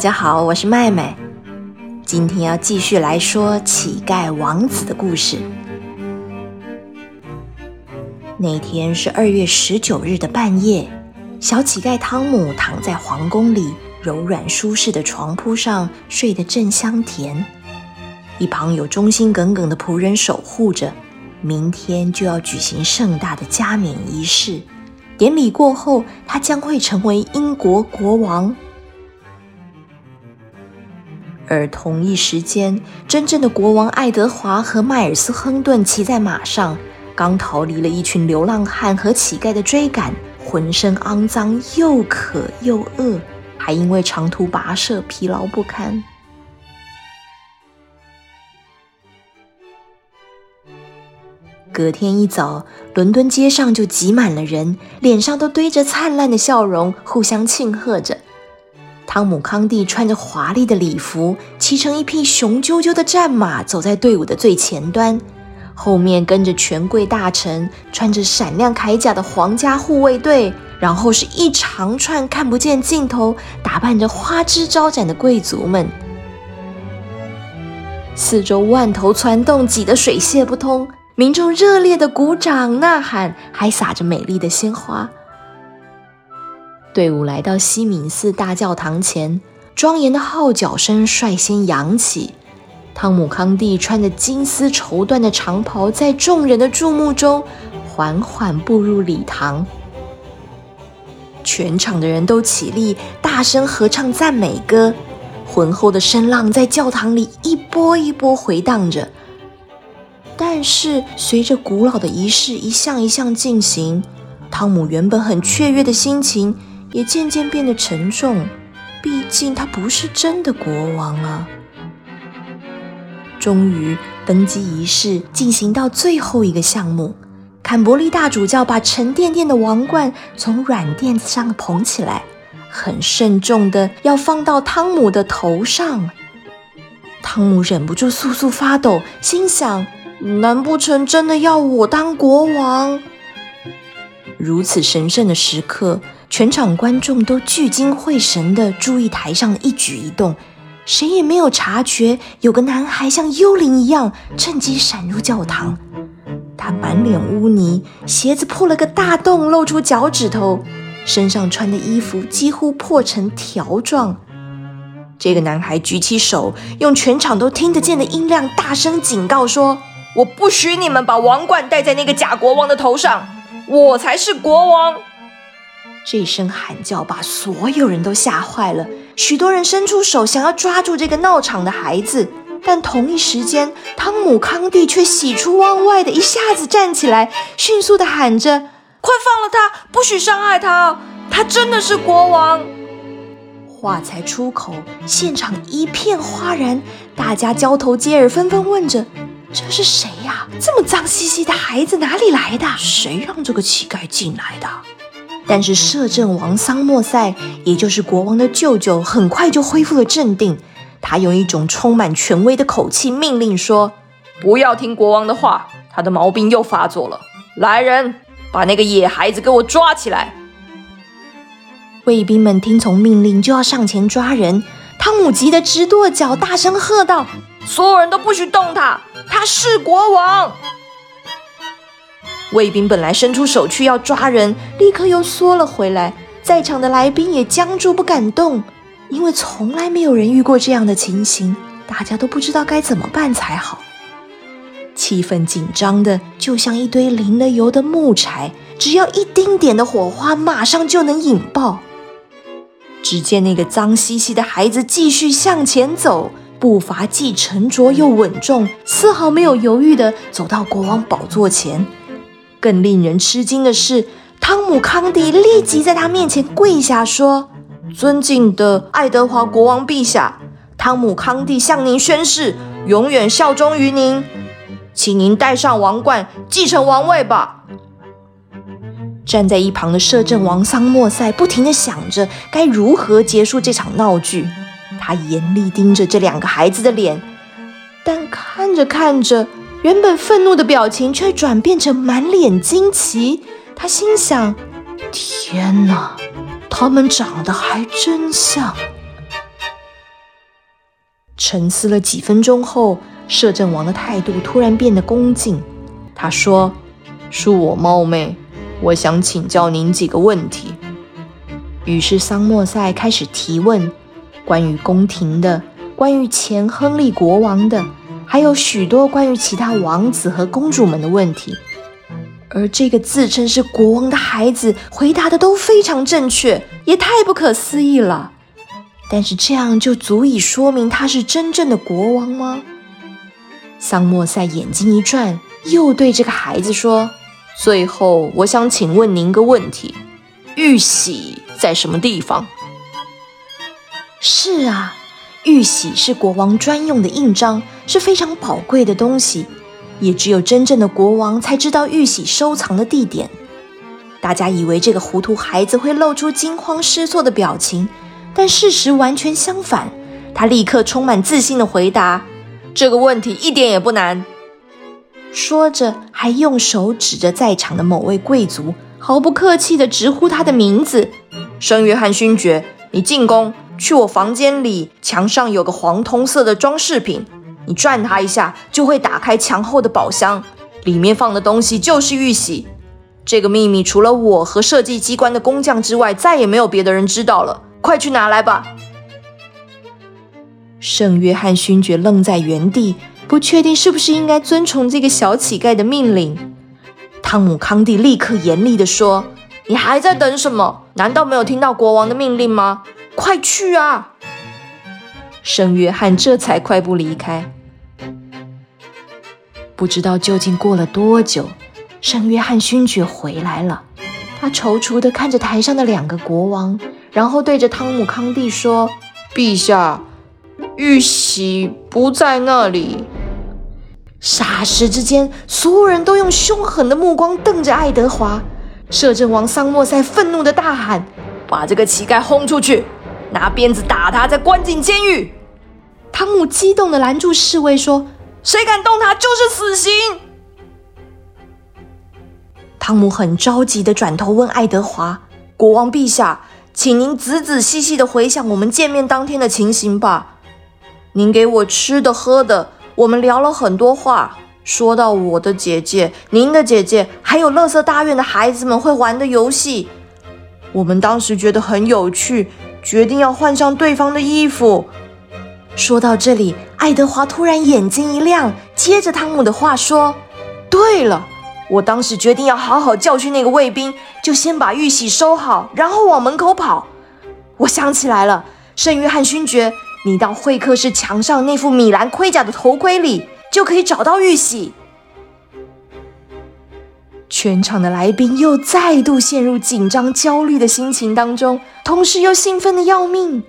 大家好，我是麦麦。今天要继续来说乞丐王子的故事。那天是二月十九日的半夜，小乞丐汤姆躺在皇宫里柔软舒适的床铺上，睡得正香甜。一旁有忠心耿耿的仆人守护着。明天就要举行盛大的加冕仪式，典礼过后，他将会成为英国国王。而同一时间，真正的国王爱德华和迈尔斯·亨顿骑在马上，刚逃离了一群流浪汉和乞丐的追赶，浑身肮脏，又渴又饿，还因为长途跋涉疲劳不堪。隔天一早，伦敦街上就挤满了人，脸上都堆着灿烂的笑容，互相庆贺着。汤姆·康蒂穿着华丽的礼服，骑成一匹雄赳赳的战马，走在队伍的最前端，后面跟着权贵大臣，穿着闪亮铠甲的皇家护卫队，然后是一长串看不见尽头、打扮着花枝招展的贵族们。四周万头攒动，挤得水泄不通。民众热烈的鼓掌呐喊，还撒着美丽的鲜花。队伍来到西敏寺大教堂前，庄严的号角声率先扬起。汤姆康蒂穿着金丝绸缎的长袍，在众人的注目中缓缓步入礼堂。全场的人都起立，大声合唱赞美歌，浑厚的声浪在教堂里一波一波回荡着。但是，随着古老的仪式一项一项进行，汤姆原本很雀跃的心情也渐渐变得沉重。毕竟，他不是真的国王啊！终于，登基仪式进行到最后一个项目，坎伯利大主教把沉甸甸的王冠从软垫子上捧起来，很慎重的要放到汤姆的头上。汤姆忍不住簌簌发抖，心想。难不成真的要我当国王？如此神圣的时刻，全场观众都聚精会神地注意台上的一举一动，谁也没有察觉有个男孩像幽灵一样趁机闪入教堂。他满脸污泥，鞋子破了个大洞，露出脚趾头，身上穿的衣服几乎破成条状。这个男孩举起手，用全场都听得见的音量大声警告说。我不许你们把王冠戴在那个假国王的头上，我才是国王！这声喊叫把所有人都吓坏了，许多人伸出手想要抓住这个闹场的孩子，但同一时间，汤姆康蒂却喜出望外的一下子站起来，迅速的喊着：“快放了他，不许伤害他！他真的是国王！”话才出口，现场一片哗然，大家交头接耳，纷纷问着。这是谁呀？这么脏兮兮的孩子哪里来的？谁让这个乞丐进来的？但是摄政王桑莫塞，也就是国王的舅舅，很快就恢复了镇定。他用一种充满权威的口气命令说：“不要听国王的话，他的毛病又发作了。来人，把那个野孩子给我抓起来！”卫兵们听从命令，就要上前抓人。汤姆急得直跺脚，大声喝道：“所有人都不许动他！”他是国王。卫兵本来伸出手去要抓人，立刻又缩了回来。在场的来宾也僵住不敢动，因为从来没有人遇过这样的情形，大家都不知道该怎么办才好。气氛紧张的就像一堆淋了油的木柴，只要一丁点的火花，马上就能引爆。只见那个脏兮兮的孩子继续向前走。步伐既沉着又稳重，丝毫没有犹豫地走到国王宝座前。更令人吃惊的是，汤姆康蒂立即在他面前跪下，说：“尊敬的爱德华国王陛下，汤姆康蒂向您宣誓，永远效忠于您，请您戴上王冠，继承王位吧。”站在一旁的摄政王桑莫塞不停地想着该如何结束这场闹剧。他严厉盯着这两个孩子的脸，但看着看着，原本愤怒的表情却转变成满脸惊奇。他心想：“天哪，他们长得还真像。”沉思了几分钟后，摄政王的态度突然变得恭敬。他说：“恕我冒昧，我想请教您几个问题。”于是桑莫塞开始提问，关于宫廷的，关于前亨利国王的，还有许多关于其他王子和公主们的问题。而这个自称是国王的孩子回答的都非常正确，也太不可思议了。但是这样就足以说明他是真正的国王吗？桑莫塞眼睛一转，又对这个孩子说：“最后，我想请问您个问题：玉玺在什么地方？”是啊，玉玺是国王专用的印章，是非常宝贵的东西。也只有真正的国王才知道玉玺收藏的地点。大家以为这个糊涂孩子会露出惊慌失措的表情，但事实完全相反。他立刻充满自信地回答：“这个问题一点也不难。”说着，还用手指着在场的某位贵族，毫不客气地直呼他的名字：“圣约翰勋爵，你进宫去我房间里，墙上有个黄铜色的装饰品。”你转它一下，就会打开墙后的宝箱，里面放的东西就是玉玺。这个秘密除了我和设计机关的工匠之外，再也没有别的人知道了。快去拿来吧！圣约翰勋爵愣在原地，不确定是不是应该遵从这个小乞丐的命令。汤姆康蒂立刻严厉地说：“你还在等什么？难道没有听到国王的命令吗？快去啊！”圣约翰这才快步离开。不知道究竟过了多久，圣约翰勋爵回来了。他踌躇地看着台上的两个国王，然后对着汤姆康帝说：“陛下，玉玺不在那里。”霎时之间，所有人都用凶狠的目光瞪着爱德华。摄政王桑莫塞愤怒地大喊：“把这个乞丐轰出去！”拿鞭子打他，再关进监狱。汤姆激动地拦住侍卫，说：“谁敢动他，就是死刑。”汤姆很着急地转头问爱德华：“国王陛下，请您仔仔细细地回想我们见面当天的情形吧。您给我吃的喝的，我们聊了很多话。说到我的姐姐、您的姐姐，还有乐色大院的孩子们会玩的游戏，我们当时觉得很有趣。”决定要换上对方的衣服。说到这里，爱德华突然眼睛一亮，接着汤姆的话说：“对了，我当时决定要好好教训那个卫兵，就先把玉玺收好，然后往门口跑。我想起来了，圣约翰勋爵，你到会客室墙上那副米兰盔甲的头盔里，就可以找到玉玺。”全场的来宾又再度陷入紧张、焦虑的心情当中，同时又兴奋的要命。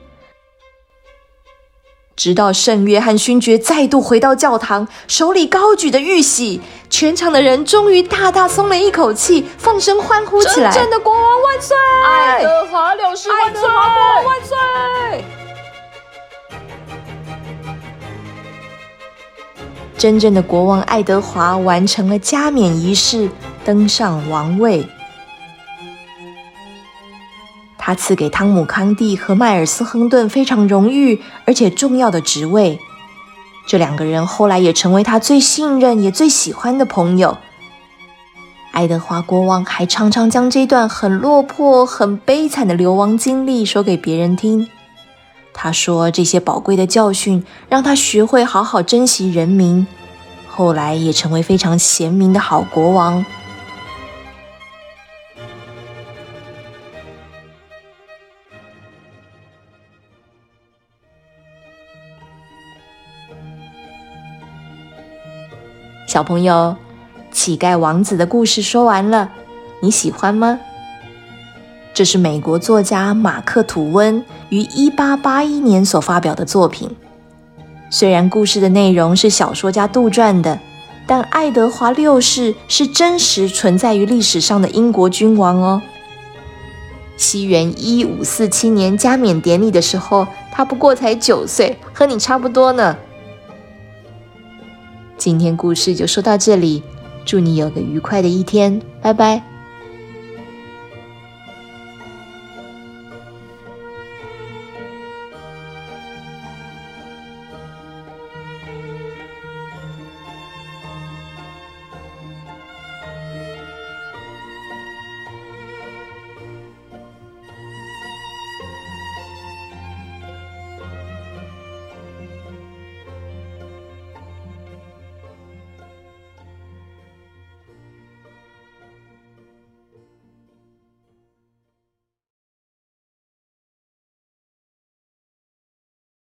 直到圣约翰勋爵再度回到教堂，手里高举的玉玺，全场的人终于大大松了一口气，放声欢呼起来：“真正的国王万岁！爱德华六世万岁！万岁！”真正的国王爱德华完成了加冕仪式。登上王位，他赐给汤姆康蒂和迈尔斯亨顿非常荣誉而且重要的职位。这两个人后来也成为他最信任也最喜欢的朋友。爱德华国王还常常将这段很落魄、很悲惨的流亡经历说给别人听。他说，这些宝贵的教训让他学会好好珍惜人民，后来也成为非常贤明的好国王。小朋友，乞丐王子的故事说完了，你喜欢吗？这是美国作家马克·吐温于1881年所发表的作品。虽然故事的内容是小说家杜撰的，但爱德华六世是真实存在于历史上的英国君王哦。西元1547年加冕典礼的时候，他不过才九岁，和你差不多呢。今天故事就说到这里，祝你有个愉快的一天，拜拜。